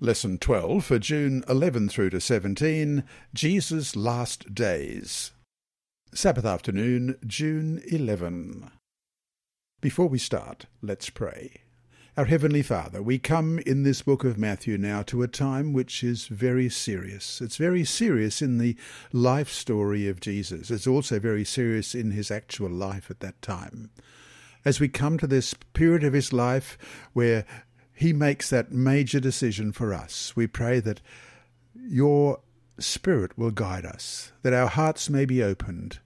Lesson 12 for June 11 through to 17 Jesus' Last Days. Sabbath afternoon, June 11. Before we start, let's pray. Our Heavenly Father, we come in this book of Matthew now to a time which is very serious. It's very serious in the life story of Jesus. It's also very serious in his actual life at that time. As we come to this period of his life where he makes that major decision for us. We pray that your Spirit will guide us, that our hearts may be opened,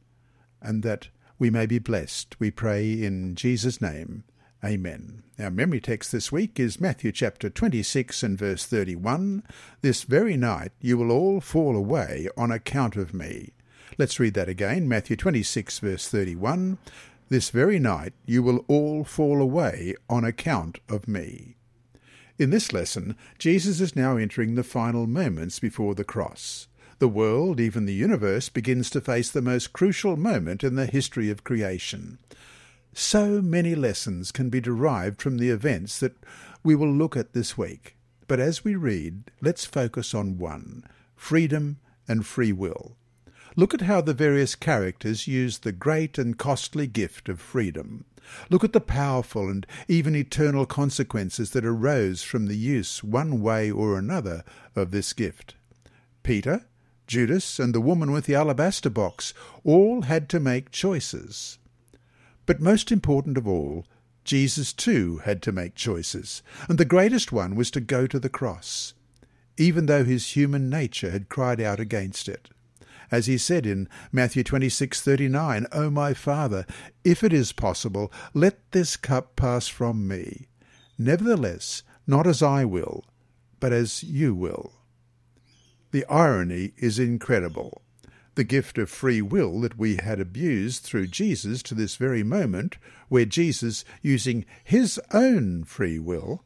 and that we may be blessed. We pray in Jesus' name. Amen. Our memory text this week is Matthew chapter 26 and verse 31. This very night you will all fall away on account of me. Let's read that again. Matthew 26 verse 31. This very night you will all fall away on account of me. In this lesson, Jesus is now entering the final moments before the cross. The world, even the universe, begins to face the most crucial moment in the history of creation. So many lessons can be derived from the events that we will look at this week. But as we read, let's focus on one freedom and free will. Look at how the various characters use the great and costly gift of freedom. Look at the powerful and even eternal consequences that arose from the use, one way or another, of this gift. Peter, Judas, and the woman with the alabaster box all had to make choices. But most important of all, Jesus too had to make choices, and the greatest one was to go to the cross, even though his human nature had cried out against it as he said in Matthew 26:39, "O my Father, if it is possible, let this cup pass from me. Nevertheless, not as I will, but as you will." The irony is incredible. The gift of free will that we had abused through Jesus to this very moment, where Jesus, using his own free will,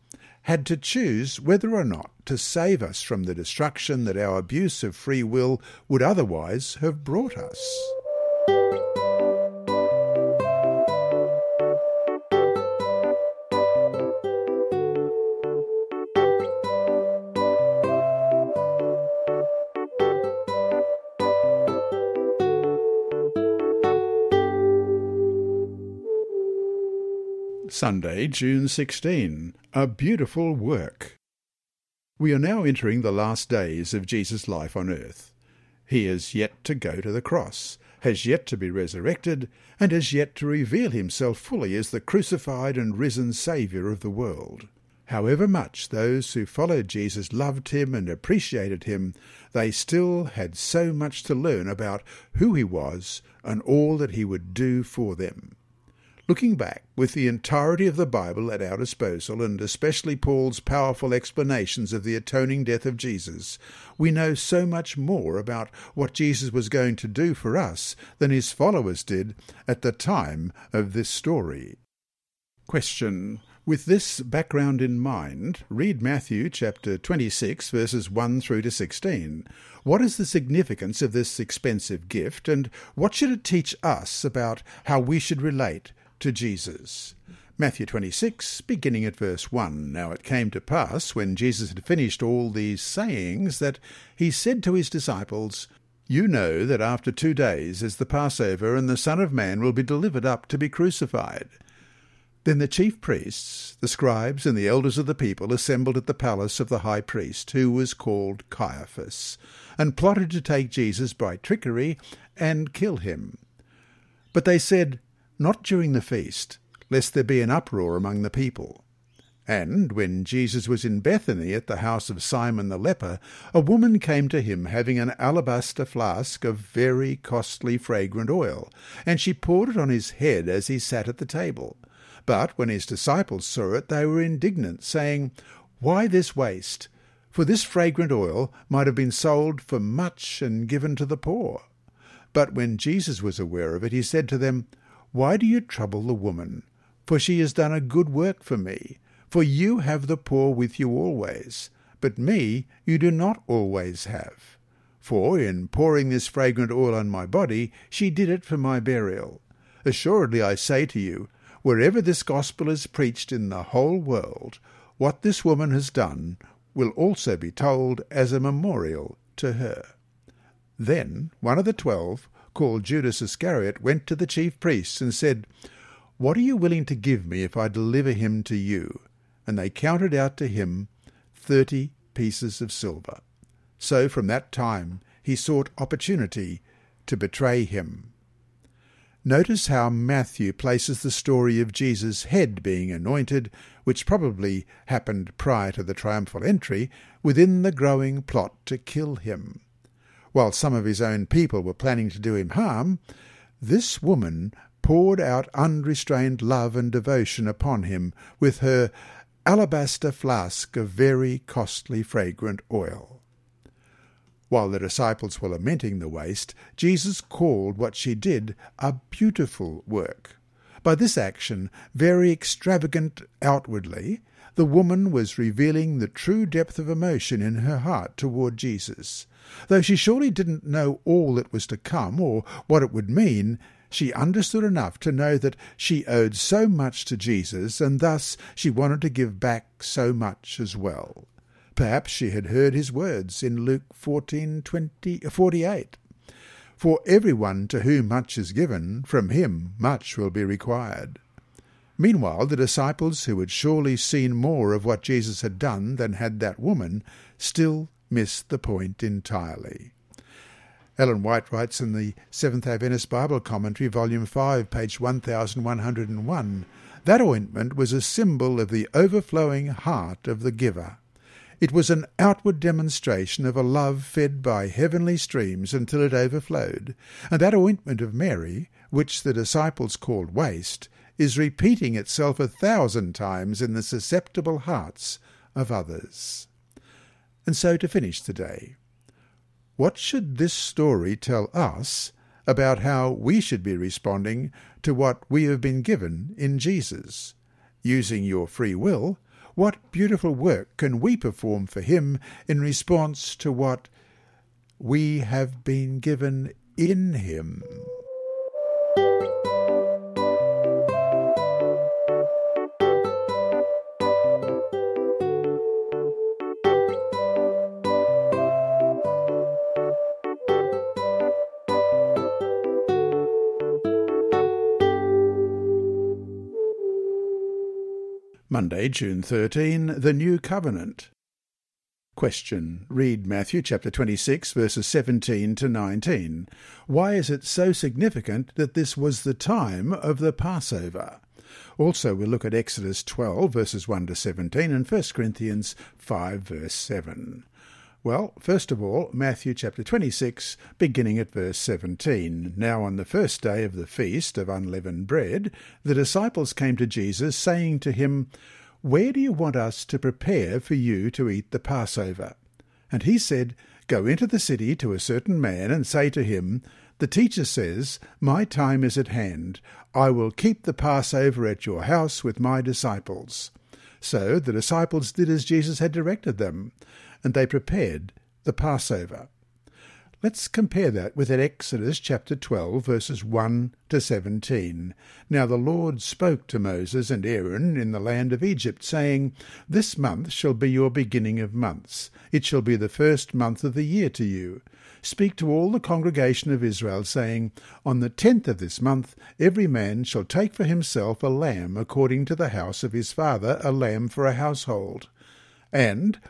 had to choose whether or not to save us from the destruction that our abuse of free will would otherwise have brought us. Sunday, June 16. A beautiful work. We are now entering the last days of Jesus' life on earth. He has yet to go to the cross, has yet to be resurrected, and has yet to reveal himself fully as the crucified and risen Saviour of the world. However much those who followed Jesus loved him and appreciated him, they still had so much to learn about who he was and all that he would do for them. Looking back, with the entirety of the Bible at our disposal, and especially Paul's powerful explanations of the atoning death of Jesus, we know so much more about what Jesus was going to do for us than his followers did at the time of this story. Question. With this background in mind, read Matthew chapter 26, verses 1 through to 16. What is the significance of this expensive gift, and what should it teach us about how we should relate to Jesus. Matthew 26, beginning at verse 1. Now it came to pass, when Jesus had finished all these sayings, that he said to his disciples, You know that after two days is the Passover, and the Son of Man will be delivered up to be crucified. Then the chief priests, the scribes, and the elders of the people assembled at the palace of the high priest, who was called Caiaphas, and plotted to take Jesus by trickery and kill him. But they said, not during the feast, lest there be an uproar among the people. And when Jesus was in Bethany at the house of Simon the leper, a woman came to him having an alabaster flask of very costly fragrant oil, and she poured it on his head as he sat at the table. But when his disciples saw it, they were indignant, saying, Why this waste? For this fragrant oil might have been sold for much and given to the poor. But when Jesus was aware of it, he said to them, why do you trouble the woman? For she has done a good work for me. For you have the poor with you always, but me you do not always have. For in pouring this fragrant oil on my body, she did it for my burial. Assuredly I say to you, wherever this gospel is preached in the whole world, what this woman has done will also be told as a memorial to her. Then one of the twelve, called Judas Iscariot, went to the chief priests and said, What are you willing to give me if I deliver him to you? And they counted out to him thirty pieces of silver. So from that time he sought opportunity to betray him. Notice how Matthew places the story of Jesus' head being anointed, which probably happened prior to the triumphal entry, within the growing plot to kill him. While some of his own people were planning to do him harm, this woman poured out unrestrained love and devotion upon him with her alabaster flask of very costly fragrant oil. While the disciples were lamenting the waste, Jesus called what she did a beautiful work. By this action, very extravagant outwardly, the woman was revealing the true depth of emotion in her heart toward Jesus. Though she surely didn't know all that was to come or what it would mean, she understood enough to know that she owed so much to Jesus, and thus she wanted to give back so much as well. Perhaps she had heard his words in Luke 14:48. For everyone to whom much is given, from him much will be required. Meanwhile, the disciples, who had surely seen more of what Jesus had done than had that woman, still missed the point entirely. Ellen White writes in the Seventh day Adventist Bible Commentary, Volume 5, page 1101, that ointment was a symbol of the overflowing heart of the giver. It was an outward demonstration of a love fed by heavenly streams until it overflowed, and that ointment of Mary, which the disciples called waste, is repeating itself a thousand times in the susceptible hearts of others. And so to finish today, what should this story tell us about how we should be responding to what we have been given in Jesus? Using your free will, what beautiful work can we perform for Him in response to what we have been given in Him? Monday, June 13, the New Covenant. Question. Read Matthew chapter 26 verses 17 to 19. Why is it so significant that this was the time of the Passover? Also, we'll look at Exodus 12 verses 1 to 17 and 1 Corinthians 5 verse 7. Well, first of all, Matthew chapter 26, beginning at verse 17. Now on the first day of the feast of unleavened bread, the disciples came to Jesus, saying to him, Where do you want us to prepare for you to eat the Passover? And he said, Go into the city to a certain man, and say to him, The teacher says, My time is at hand. I will keep the Passover at your house with my disciples. So the disciples did as Jesus had directed them and they prepared the Passover. Let's compare that with Exodus chapter 12, verses 1 to 17. Now the Lord spoke to Moses and Aaron in the land of Egypt, saying, This month shall be your beginning of months. It shall be the first month of the year to you. Speak to all the congregation of Israel, saying, On the tenth of this month every man shall take for himself a lamb according to the house of his father, a lamb for a household. And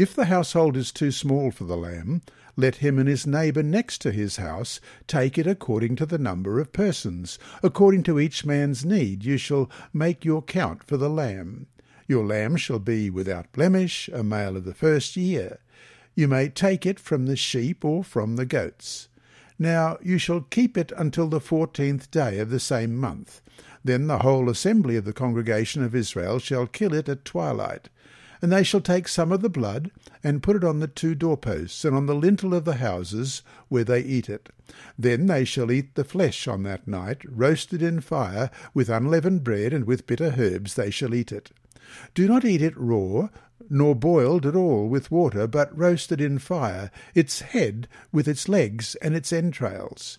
if the household is too small for the lamb, let him and his neighbour next to his house take it according to the number of persons. According to each man's need you shall make your count for the lamb. Your lamb shall be without blemish, a male of the first year. You may take it from the sheep or from the goats. Now you shall keep it until the fourteenth day of the same month. Then the whole assembly of the congregation of Israel shall kill it at twilight. And they shall take some of the blood, and put it on the two doorposts, and on the lintel of the houses where they eat it. Then they shall eat the flesh on that night, roasted in fire, with unleavened bread, and with bitter herbs they shall eat it. Do not eat it raw, nor boiled at all with water, but roasted in fire, its head with its legs and its entrails.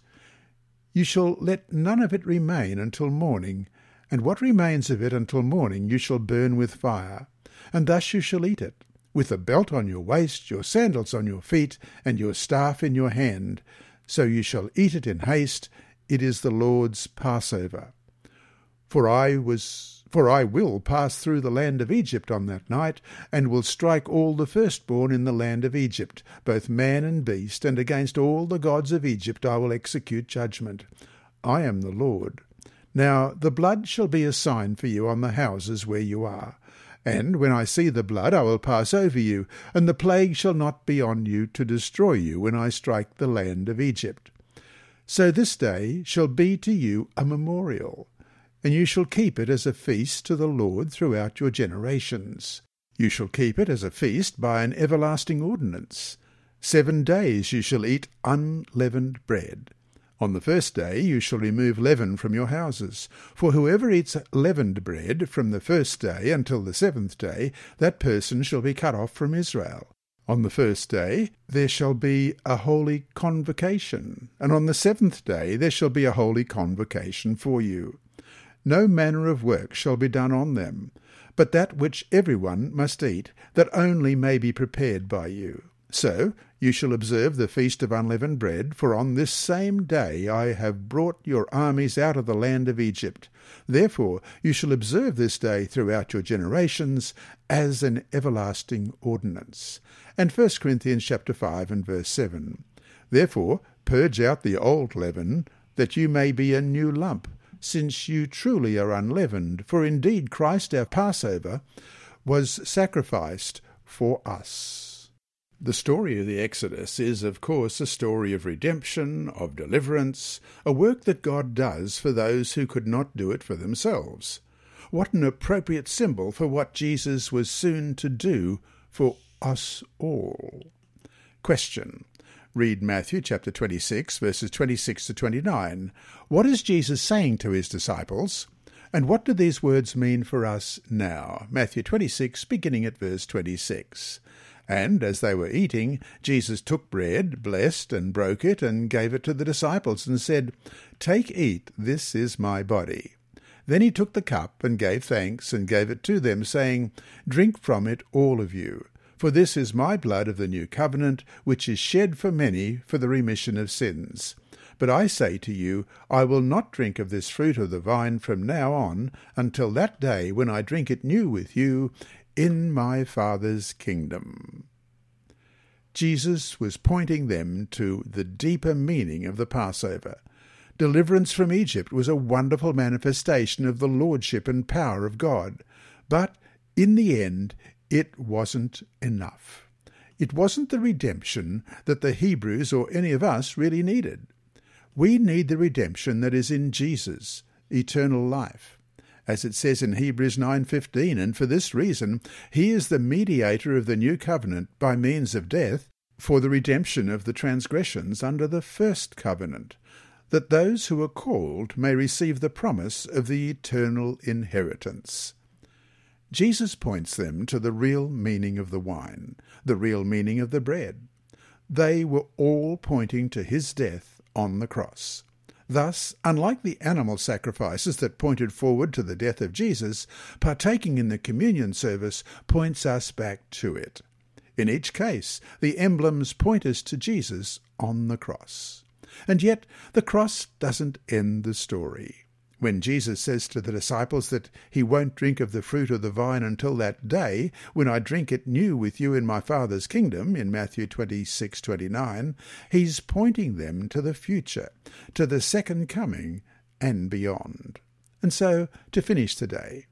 You shall let none of it remain until morning, and what remains of it until morning you shall burn with fire and thus you shall eat it. with a belt on your waist, your sandals on your feet, and your staff in your hand. So you shall eat it in haste. It is the Lord's Passover. For I was for I will pass through the land of Egypt on that night, and will strike all the firstborn in the land of Egypt, both man and beast, and against all the gods of Egypt I will execute judgment. I am the Lord. Now the blood shall be a sign for you on the houses where you are. And when I see the blood, I will pass over you, and the plague shall not be on you to destroy you when I strike the land of Egypt. So this day shall be to you a memorial, and you shall keep it as a feast to the Lord throughout your generations. You shall keep it as a feast by an everlasting ordinance. Seven days you shall eat unleavened bread. On the first day you shall remove leaven from your houses. For whoever eats leavened bread from the first day until the seventh day, that person shall be cut off from Israel. On the first day there shall be a holy convocation, and on the seventh day there shall be a holy convocation for you. No manner of work shall be done on them, but that which every one must eat, that only may be prepared by you. So you shall observe the feast of unleavened bread, for on this same day I have brought your armies out of the land of Egypt. Therefore you shall observe this day throughout your generations as an everlasting ordinance. And 1 Corinthians chapter 5 and verse 7. Therefore purge out the old leaven, that you may be a new lump, since you truly are unleavened. For indeed Christ our Passover was sacrificed for us. The story of the Exodus is, of course, a story of redemption, of deliverance, a work that God does for those who could not do it for themselves. What an appropriate symbol for what Jesus was soon to do for us all. Question. Read Matthew chapter 26, verses 26 to 29. What is Jesus saying to his disciples? And what do these words mean for us now? Matthew 26, beginning at verse 26. And as they were eating, Jesus took bread, blessed, and broke it, and gave it to the disciples, and said, Take, eat, this is my body. Then he took the cup, and gave thanks, and gave it to them, saying, Drink from it, all of you. For this is my blood of the new covenant, which is shed for many for the remission of sins. But I say to you, I will not drink of this fruit of the vine from now on until that day when I drink it new with you in my Father's kingdom. Jesus was pointing them to the deeper meaning of the Passover. Deliverance from Egypt was a wonderful manifestation of the lordship and power of God, but in the end it wasn't enough. It wasn't the redemption that the Hebrews or any of us really needed. We need the redemption that is in Jesus, eternal life as it says in Hebrews 9:15, and for this reason he is the mediator of the new covenant by means of death for the redemption of the transgressions under the first covenant, that those who are called may receive the promise of the eternal inheritance. Jesus points them to the real meaning of the wine, the real meaning of the bread. They were all pointing to his death on the cross. Thus, unlike the animal sacrifices that pointed forward to the death of Jesus, partaking in the communion service points us back to it. In each case, the emblems point us to Jesus on the cross. And yet, the cross doesn't end the story. When Jesus says to the disciples that he won't drink of the fruit of the vine until that day when I drink it new with you in my Father's kingdom, in Matthew 26:29, he's pointing them to the future, to the second coming and beyond. And so, to finish today,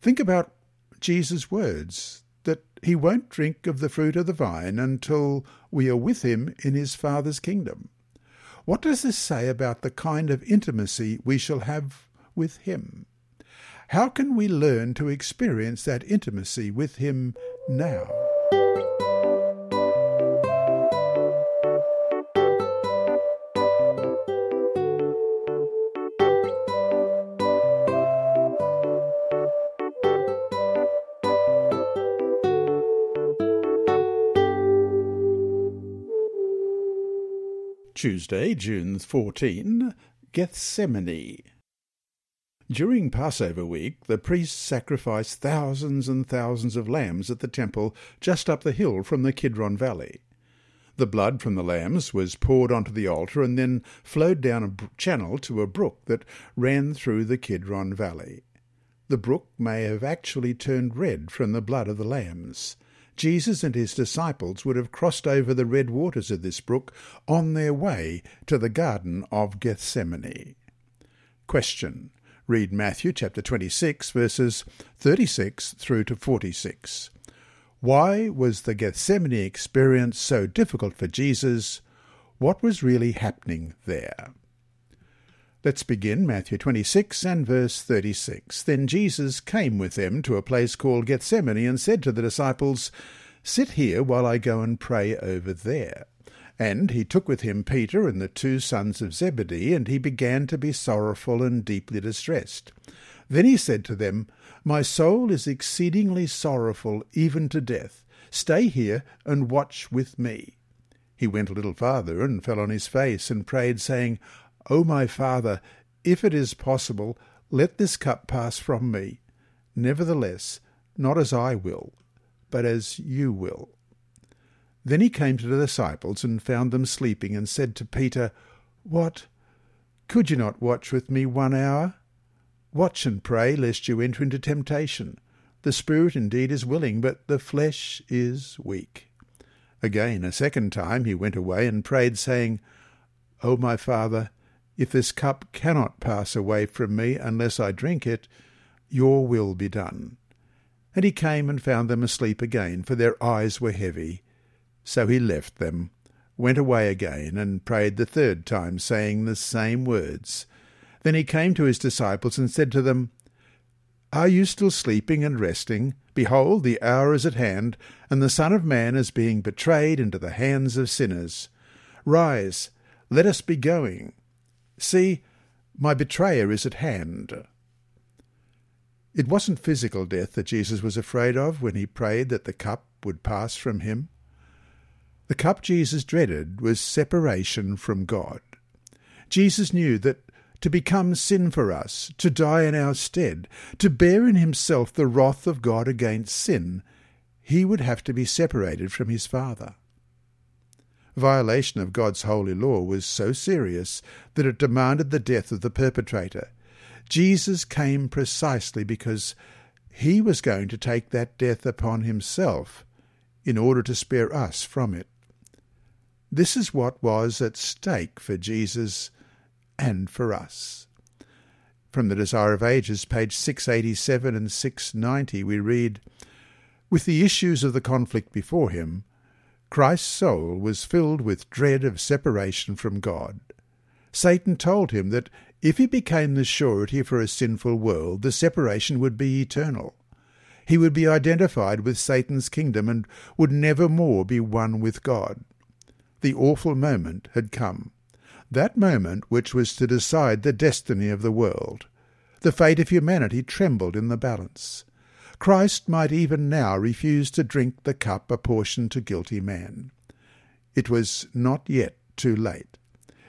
think about Jesus' words that he won't drink of the fruit of the vine until we are with him in his Father's kingdom. What does this say about the kind of intimacy we shall have with Him. How can we learn to experience that intimacy with Him now? Tuesday, June 14, Gethsemane. During Passover week, the priests sacrificed thousands and thousands of lambs at the temple just up the hill from the Kidron Valley. The blood from the lambs was poured onto the altar and then flowed down a channel to a brook that ran through the Kidron Valley. The brook may have actually turned red from the blood of the lambs. Jesus and his disciples would have crossed over the red waters of this brook on their way to the Garden of Gethsemane. Question. Read Matthew chapter 26, verses 36 through to 46. Why was the Gethsemane experience so difficult for Jesus? What was really happening there? Let's begin Matthew 26 and verse 36. Then Jesus came with them to a place called Gethsemane and said to the disciples, Sit here while I go and pray over there. And he took with him Peter and the two sons of Zebedee, and he began to be sorrowful and deeply distressed. Then he said to them, My soul is exceedingly sorrowful, even to death. Stay here and watch with me. He went a little farther and fell on his face and prayed, saying, O my Father, if it is possible, let this cup pass from me. Nevertheless, not as I will, but as you will. Then he came to the disciples and found them sleeping, and said to Peter, What? Could you not watch with me one hour? Watch and pray, lest you enter into temptation. The spirit indeed is willing, but the flesh is weak. Again, a second time, he went away and prayed, saying, O my Father, if this cup cannot pass away from me unless I drink it, your will be done. And he came and found them asleep again, for their eyes were heavy. So he left them, went away again, and prayed the third time, saying the same words. Then he came to his disciples and said to them, Are you still sleeping and resting? Behold, the hour is at hand, and the Son of Man is being betrayed into the hands of sinners. Rise, let us be going. See, my betrayer is at hand. It wasn't physical death that Jesus was afraid of when he prayed that the cup would pass from him. The cup Jesus dreaded was separation from God. Jesus knew that to become sin for us, to die in our stead, to bear in himself the wrath of God against sin, he would have to be separated from his Father. Violation of God's holy law was so serious that it demanded the death of the perpetrator. Jesus came precisely because he was going to take that death upon himself in order to spare us from it. This is what was at stake for Jesus and for us. From the Desire of Ages, page 687 and 690, we read With the issues of the conflict before him, Christ's soul was filled with dread of separation from God. Satan told him that if he became the surety for a sinful world, the separation would be eternal. He would be identified with Satan's kingdom and would never more be one with God the awful moment had come. That moment which was to decide the destiny of the world. The fate of humanity trembled in the balance. Christ might even now refuse to drink the cup apportioned to guilty man. It was not yet too late.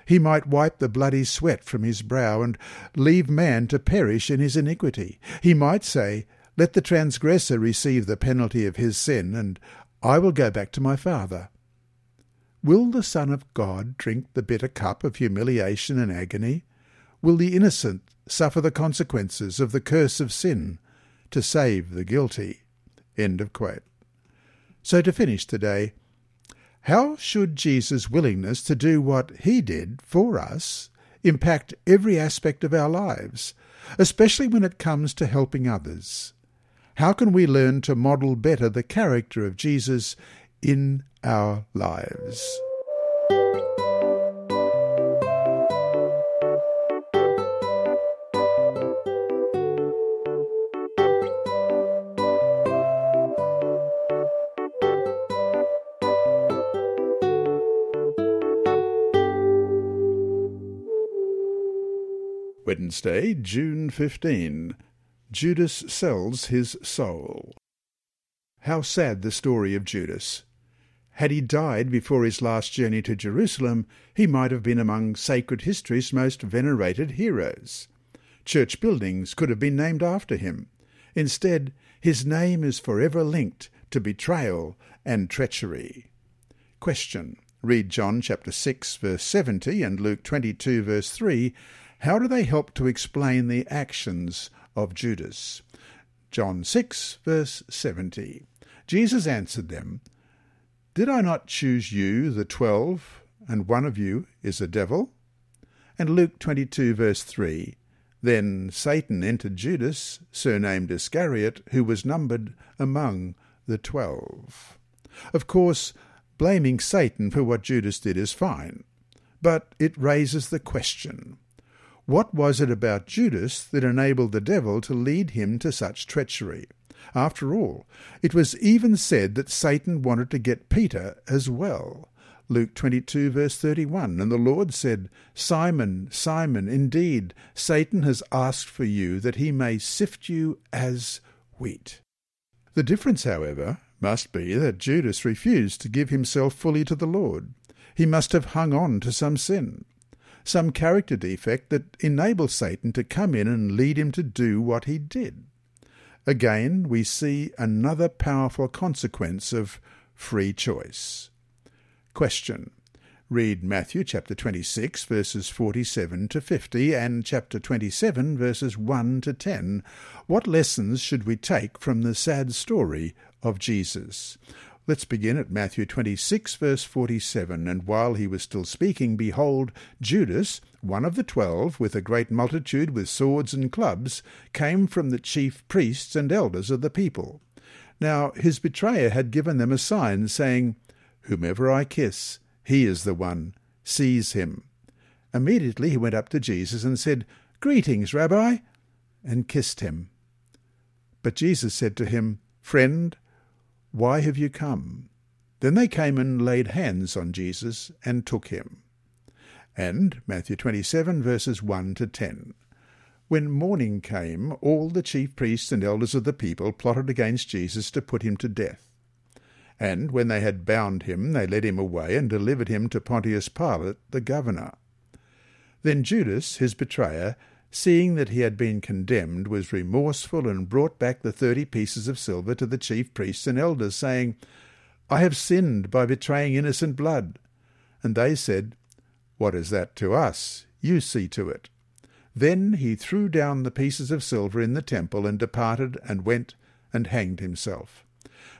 He might wipe the bloody sweat from his brow and leave man to perish in his iniquity. He might say, Let the transgressor receive the penalty of his sin, and I will go back to my Father. Will the Son of God drink the bitter cup of humiliation and agony? Will the innocent suffer the consequences of the curse of sin to save the guilty? End of quote. So to finish today, how should Jesus' willingness to do what he did for us impact every aspect of our lives, especially when it comes to helping others? How can we learn to model better the character of Jesus in our lives. Wednesday, June 15. Judas sells his soul. How sad the story of Judas. Had he died before his last journey to Jerusalem, he might have been among sacred history's most venerated heroes. Church buildings could have been named after him. Instead, his name is forever linked to betrayal and treachery. Question. Read John chapter 6 verse 70 and Luke 22 verse 3. How do they help to explain the actions of Judas? John 6 verse 70. Jesus answered them, Did I not choose you, the twelve, and one of you is a devil? And Luke 22 verse 3. Then Satan entered Judas, surnamed Iscariot, who was numbered among the twelve. Of course, blaming Satan for what Judas did is fine, but it raises the question what was it about Judas that enabled the devil to lead him to such treachery? After all, it was even said that Satan wanted to get Peter as well. Luke 22, verse 31. And the Lord said, Simon, Simon, indeed, Satan has asked for you that he may sift you as wheat. The difference, however, must be that Judas refused to give himself fully to the Lord. He must have hung on to some sin, some character defect that enabled Satan to come in and lead him to do what he did. Again, we see another powerful consequence of free choice. Question. Read Matthew chapter 26 verses 47 to 50 and chapter 27 verses 1 to 10. What lessons should we take from the sad story of Jesus? Let's begin at Matthew 26 verse 47. And while he was still speaking, behold, Judas, one of the twelve, with a great multitude with swords and clubs, came from the chief priests and elders of the people. Now his betrayer had given them a sign, saying, Whomever I kiss, he is the one. Seize him. Immediately he went up to Jesus and said, Greetings, Rabbi, and kissed him. But Jesus said to him, Friend, why have you come? Then they came and laid hands on Jesus and took him. And Matthew 27, verses 1 to 10. When morning came, all the chief priests and elders of the people plotted against Jesus to put him to death. And when they had bound him, they led him away and delivered him to Pontius Pilate, the governor. Then Judas, his betrayer, seeing that he had been condemned, was remorseful and brought back the thirty pieces of silver to the chief priests and elders, saying, I have sinned by betraying innocent blood. And they said, What is that to us? You see to it. Then he threw down the pieces of silver in the temple and departed and went and hanged himself.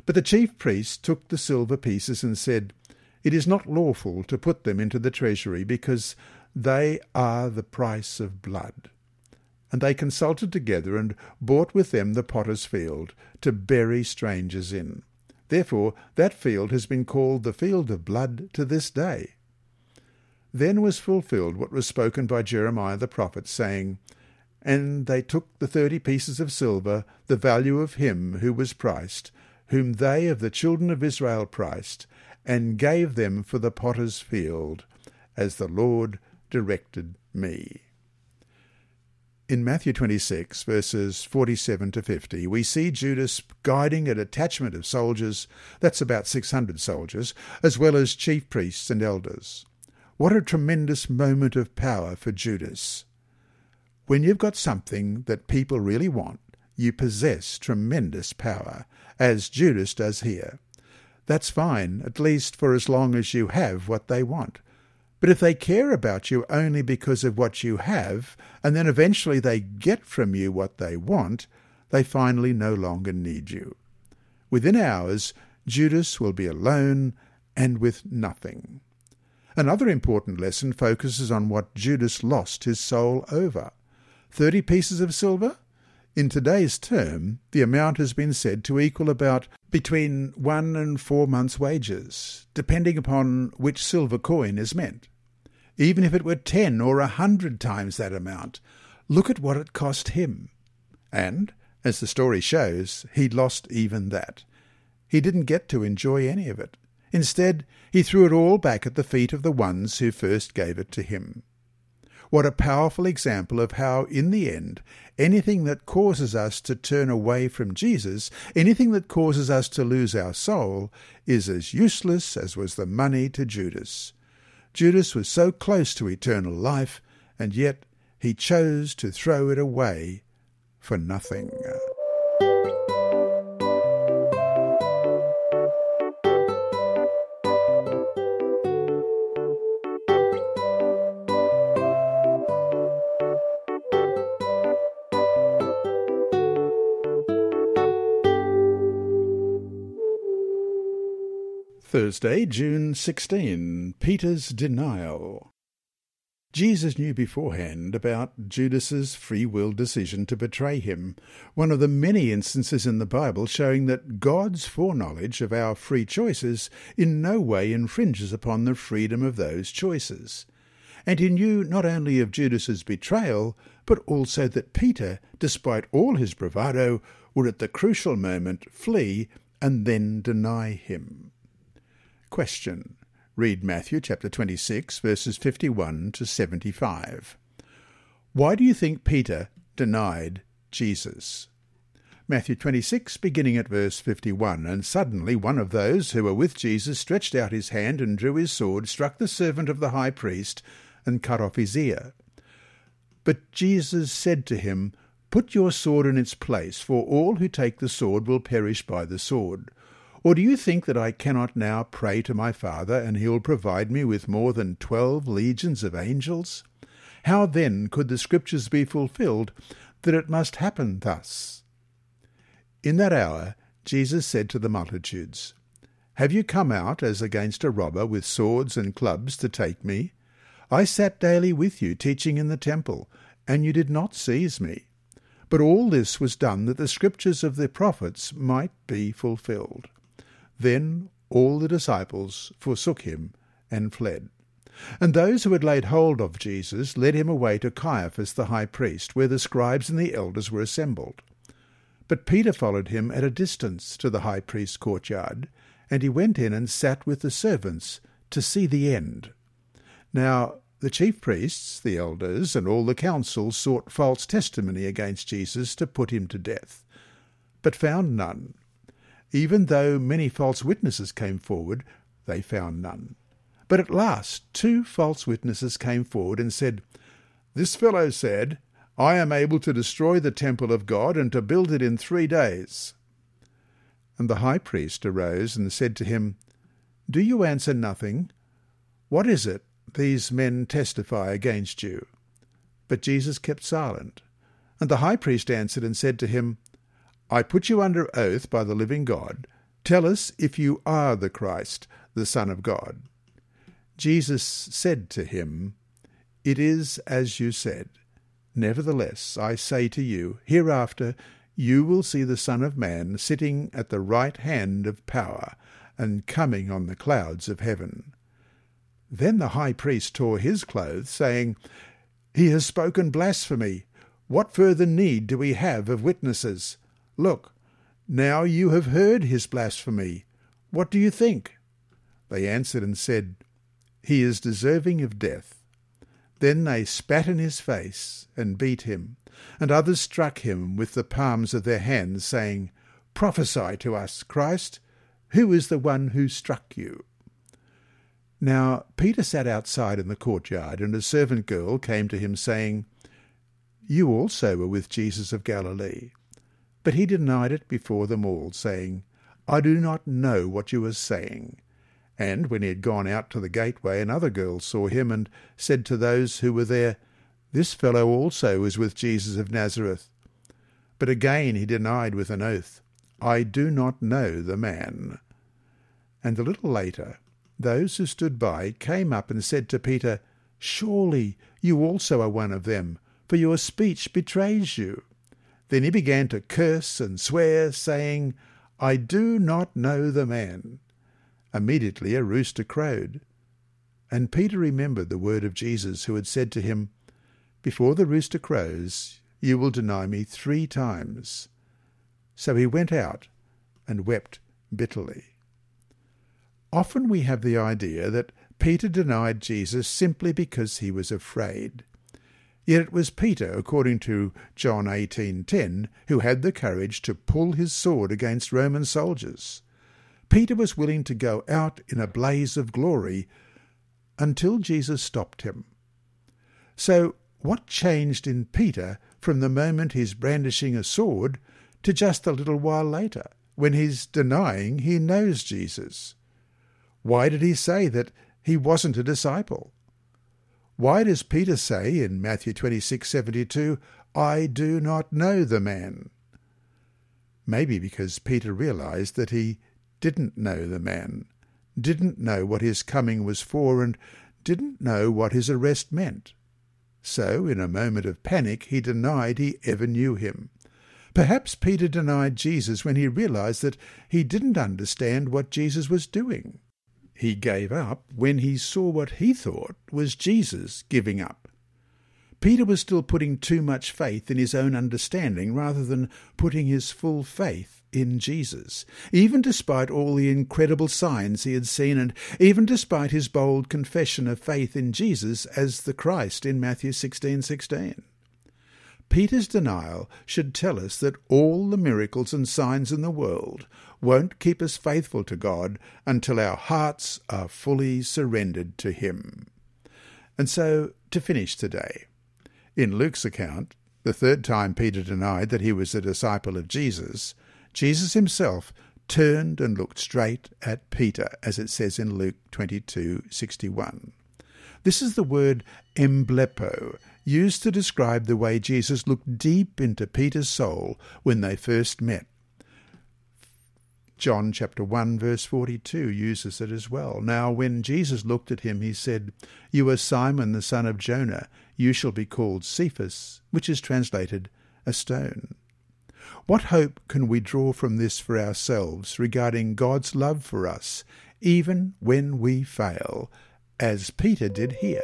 But the chief priests took the silver pieces and said, It is not lawful to put them into the treasury, because they are the price of blood. And they consulted together and bought with them the potter's field, to bury strangers in. Therefore that field has been called the field of blood to this day. Then was fulfilled what was spoken by Jeremiah the prophet, saying, And they took the thirty pieces of silver, the value of him who was priced, whom they of the children of Israel priced, and gave them for the potter's field, as the Lord directed me. In Matthew 26, verses 47 to 50, we see Judas guiding a detachment of soldiers, that's about 600 soldiers, as well as chief priests and elders. What a tremendous moment of power for Judas. When you've got something that people really want, you possess tremendous power, as Judas does here. That's fine, at least for as long as you have what they want. But if they care about you only because of what you have, and then eventually they get from you what they want, they finally no longer need you. Within hours, Judas will be alone and with nothing. Another important lesson focuses on what Judas lost his soul over. Thirty pieces of silver? In today's term, the amount has been said to equal about between one and four months' wages, depending upon which silver coin is meant. Even if it were ten or a hundred times that amount, look at what it cost him. And, as the story shows, he lost even that. He didn't get to enjoy any of it. Instead, he threw it all back at the feet of the ones who first gave it to him. What a powerful example of how, in the end, anything that causes us to turn away from Jesus, anything that causes us to lose our soul, is as useless as was the money to Judas. Judas was so close to eternal life, and yet he chose to throw it away for nothing. Thursday, June 16. Peter's denial. Jesus knew beforehand about Judas's free will decision to betray him, one of the many instances in the Bible showing that God's foreknowledge of our free choices in no way infringes upon the freedom of those choices. And he knew not only of Judas's betrayal, but also that Peter, despite all his bravado, would at the crucial moment flee and then deny him. Question. Read Matthew chapter 26, verses 51 to 75. Why do you think Peter denied Jesus? Matthew 26, beginning at verse 51. And suddenly one of those who were with Jesus stretched out his hand and drew his sword, struck the servant of the high priest, and cut off his ear. But Jesus said to him, Put your sword in its place, for all who take the sword will perish by the sword. Or do you think that I cannot now pray to my Father, and he will provide me with more than twelve legions of angels? How then could the Scriptures be fulfilled that it must happen thus? In that hour Jesus said to the multitudes, Have you come out as against a robber with swords and clubs to take me? I sat daily with you teaching in the temple, and you did not seize me. But all this was done that the Scriptures of the prophets might be fulfilled. Then all the disciples forsook him and fled. And those who had laid hold of Jesus led him away to Caiaphas the high priest, where the scribes and the elders were assembled. But Peter followed him at a distance to the high priest's courtyard, and he went in and sat with the servants to see the end. Now the chief priests, the elders, and all the council sought false testimony against Jesus to put him to death, but found none. Even though many false witnesses came forward, they found none. But at last two false witnesses came forward and said, This fellow said, I am able to destroy the temple of God and to build it in three days. And the high priest arose and said to him, Do you answer nothing? What is it these men testify against you? But Jesus kept silent. And the high priest answered and said to him, I put you under oath by the living God. Tell us if you are the Christ, the Son of God. Jesus said to him, It is as you said. Nevertheless, I say to you, hereafter you will see the Son of Man sitting at the right hand of power, and coming on the clouds of heaven. Then the high priest tore his clothes, saying, He has spoken blasphemy. What further need do we have of witnesses? Look, now you have heard his blasphemy. What do you think? They answered and said, He is deserving of death. Then they spat in his face and beat him, and others struck him with the palms of their hands, saying, Prophesy to us, Christ, who is the one who struck you? Now Peter sat outside in the courtyard, and a servant girl came to him, saying, You also were with Jesus of Galilee. But he denied it before them all, saying, I do not know what you are saying. And when he had gone out to the gateway, another girl saw him, and said to those who were there, This fellow also is with Jesus of Nazareth. But again he denied with an oath, I do not know the man. And a little later, those who stood by came up and said to Peter, Surely you also are one of them, for your speech betrays you. Then he began to curse and swear, saying, I do not know the man. Immediately a rooster crowed. And Peter remembered the word of Jesus, who had said to him, Before the rooster crows, you will deny me three times. So he went out and wept bitterly. Often we have the idea that Peter denied Jesus simply because he was afraid. Yet it was Peter, according to John 18:10, who had the courage to pull his sword against Roman soldiers. Peter was willing to go out in a blaze of glory until Jesus stopped him. So what changed in Peter from the moment he's brandishing a sword to just a little while later, when he's denying he knows Jesus? Why did he say that he wasn't a disciple? Why does Peter say in Matthew 26:72, I do not know the man? Maybe because Peter realized that he didn't know the man, didn't know what his coming was for, and didn't know what his arrest meant. So, in a moment of panic, he denied he ever knew him. Perhaps Peter denied Jesus when he realized that he didn't understand what Jesus was doing. He gave up when he saw what he thought was Jesus giving up. Peter was still putting too much faith in his own understanding rather than putting his full faith in Jesus, even despite all the incredible signs he had seen, and even despite his bold confession of faith in Jesus as the Christ in Matthew 16:16. Peter's denial should tell us that all the miracles and signs in the world won't keep us faithful to God until our hearts are fully surrendered to Him. And so, to finish today, in Luke's account, the third time Peter denied that he was a disciple of Jesus, Jesus himself turned and looked straight at Peter, as it says in Luke 22:61. This is the word emblepo, used to describe the way Jesus looked deep into Peter's soul when they first met. John chapter 1 verse 42 uses it as well. Now when Jesus looked at him he said, You are Simon the son of Jonah, you shall be called Cephas, which is translated a stone. What hope can we draw from this for ourselves regarding God's love for us, even when we fail, as Peter did here?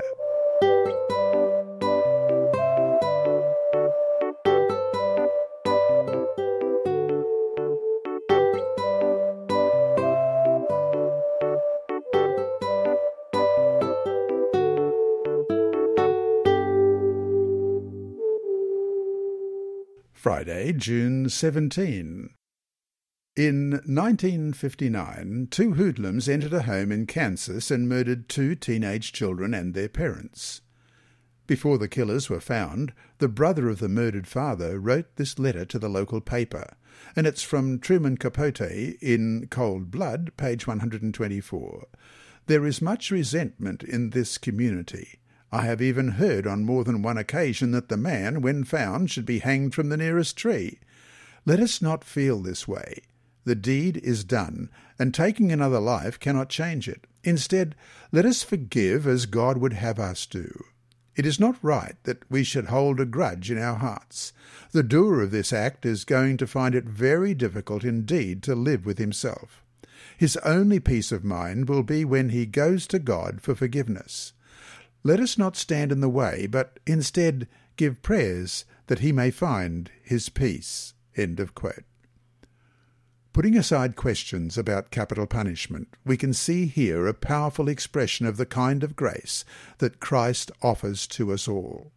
Friday, June 17. In 1959, two hoodlums entered a home in Kansas and murdered two teenage children and their parents. Before the killers were found, the brother of the murdered father wrote this letter to the local paper, and it's from Truman Capote in Cold Blood, page 124. There is much resentment in this community. I have even heard on more than one occasion that the man, when found, should be hanged from the nearest tree. Let us not feel this way. The deed is done, and taking another life cannot change it. Instead, let us forgive as God would have us do. It is not right that we should hold a grudge in our hearts. The doer of this act is going to find it very difficult indeed to live with himself. His only peace of mind will be when he goes to God for forgiveness. Let us not stand in the way, but instead give prayers that he may find his peace. End of quote. Putting aside questions about capital punishment, we can see here a powerful expression of the kind of grace that Christ offers to us all.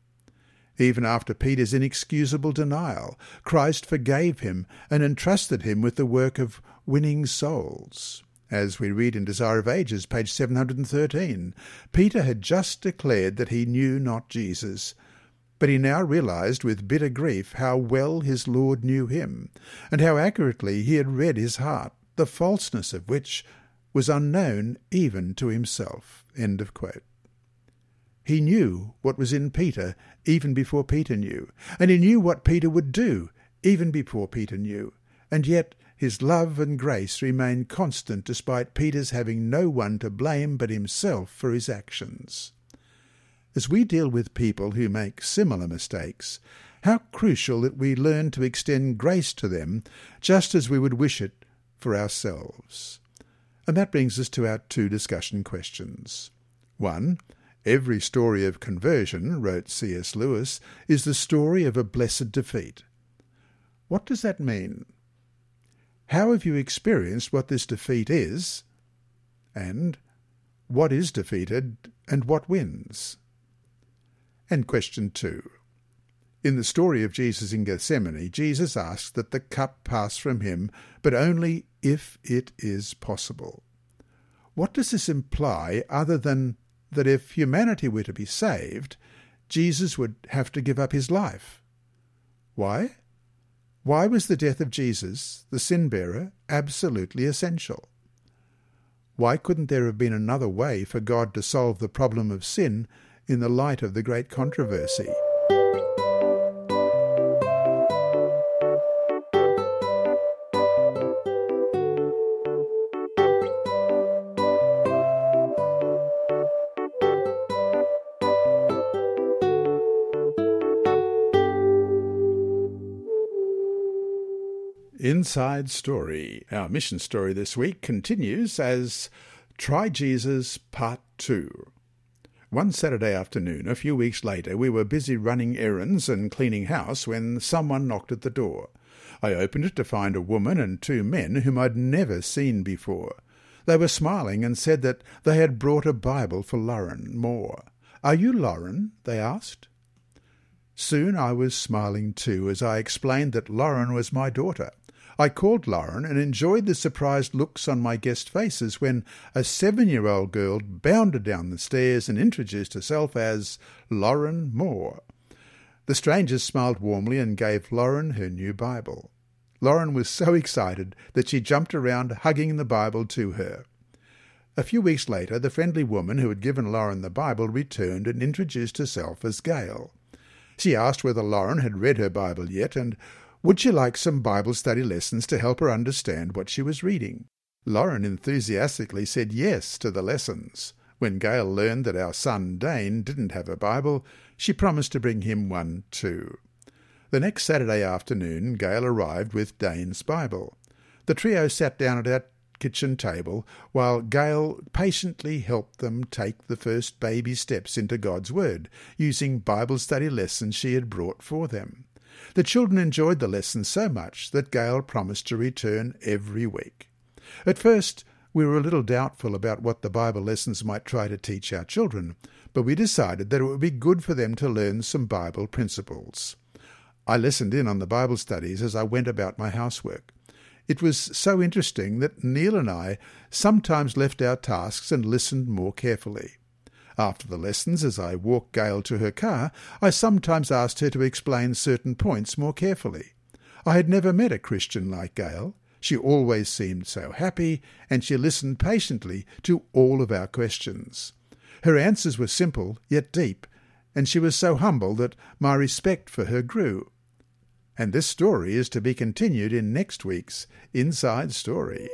Even after Peter's inexcusable denial, Christ forgave him and entrusted him with the work of winning souls. As we read in Desire of Ages, page 713, Peter had just declared that he knew not Jesus, but he now realized with bitter grief how well his Lord knew him, and how accurately he had read his heart, the falseness of which was unknown even to himself. He knew what was in Peter even before Peter knew, and he knew what Peter would do even before Peter knew, and yet his love and grace remained constant despite Peter's having no one to blame but himself for his actions. As we deal with people who make similar mistakes, how crucial that we learn to extend grace to them just as we would wish it for ourselves. And that brings us to our two discussion questions. One, every story of conversion, wrote C.S. Lewis, is the story of a blessed defeat. What does that mean? How have you experienced what this defeat is? And what is defeated and what wins? And question two. In the story of Jesus in Gethsemane, Jesus asks that the cup pass from him, but only if it is possible. What does this imply other than that if humanity were to be saved, Jesus would have to give up his life. Why? Why was the death of Jesus, the sin bearer, absolutely essential? Why couldn't there have been another way for God to solve the problem of sin in the light of the great controversy? Inside Story. Our mission story this week continues as Try Jesus Part 2. One Saturday afternoon, a few weeks later, we were busy running errands and cleaning house when someone knocked at the door. I opened it to find a woman and two men whom I'd never seen before. They were smiling and said that they had brought a Bible for Lauren Moore. Are you Lauren? they asked. Soon I was smiling too as I explained that Lauren was my daughter. I called Lauren and enjoyed the surprised looks on my guest faces when a seven year old girl bounded down the stairs and introduced herself as Lauren Moore. The strangers smiled warmly and gave Lauren her new Bible. Lauren was so excited that she jumped around hugging the Bible to her. A few weeks later, the friendly woman who had given Lauren the Bible returned and introduced herself as Gail. She asked whether Lauren had read her Bible yet and would she like some Bible study lessons to help her understand what she was reading? Lauren enthusiastically said yes to the lessons. When Gail learned that our son Dane didn't have a Bible, she promised to bring him one too. The next Saturday afternoon, Gail arrived with Dane's Bible. The trio sat down at our kitchen table while Gail patiently helped them take the first baby steps into God's Word, using Bible study lessons she had brought for them. The children enjoyed the lessons so much that Gail promised to return every week. At first, we were a little doubtful about what the Bible lessons might try to teach our children, but we decided that it would be good for them to learn some Bible principles. I listened in on the Bible studies as I went about my housework. It was so interesting that Neil and I sometimes left our tasks and listened more carefully. After the lessons, as I walked Gail to her car, I sometimes asked her to explain certain points more carefully. I had never met a Christian like Gail. She always seemed so happy, and she listened patiently to all of our questions. Her answers were simple yet deep, and she was so humble that my respect for her grew. And this story is to be continued in next week's Inside Story.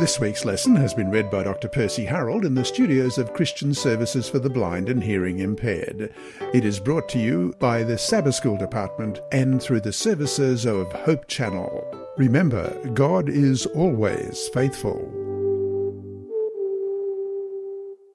This week's lesson has been read by Dr. Percy Harold in the studios of Christian Services for the Blind and Hearing Impaired. It is brought to you by the Sabbath School Department and through the services of Hope Channel. Remember, God is always faithful.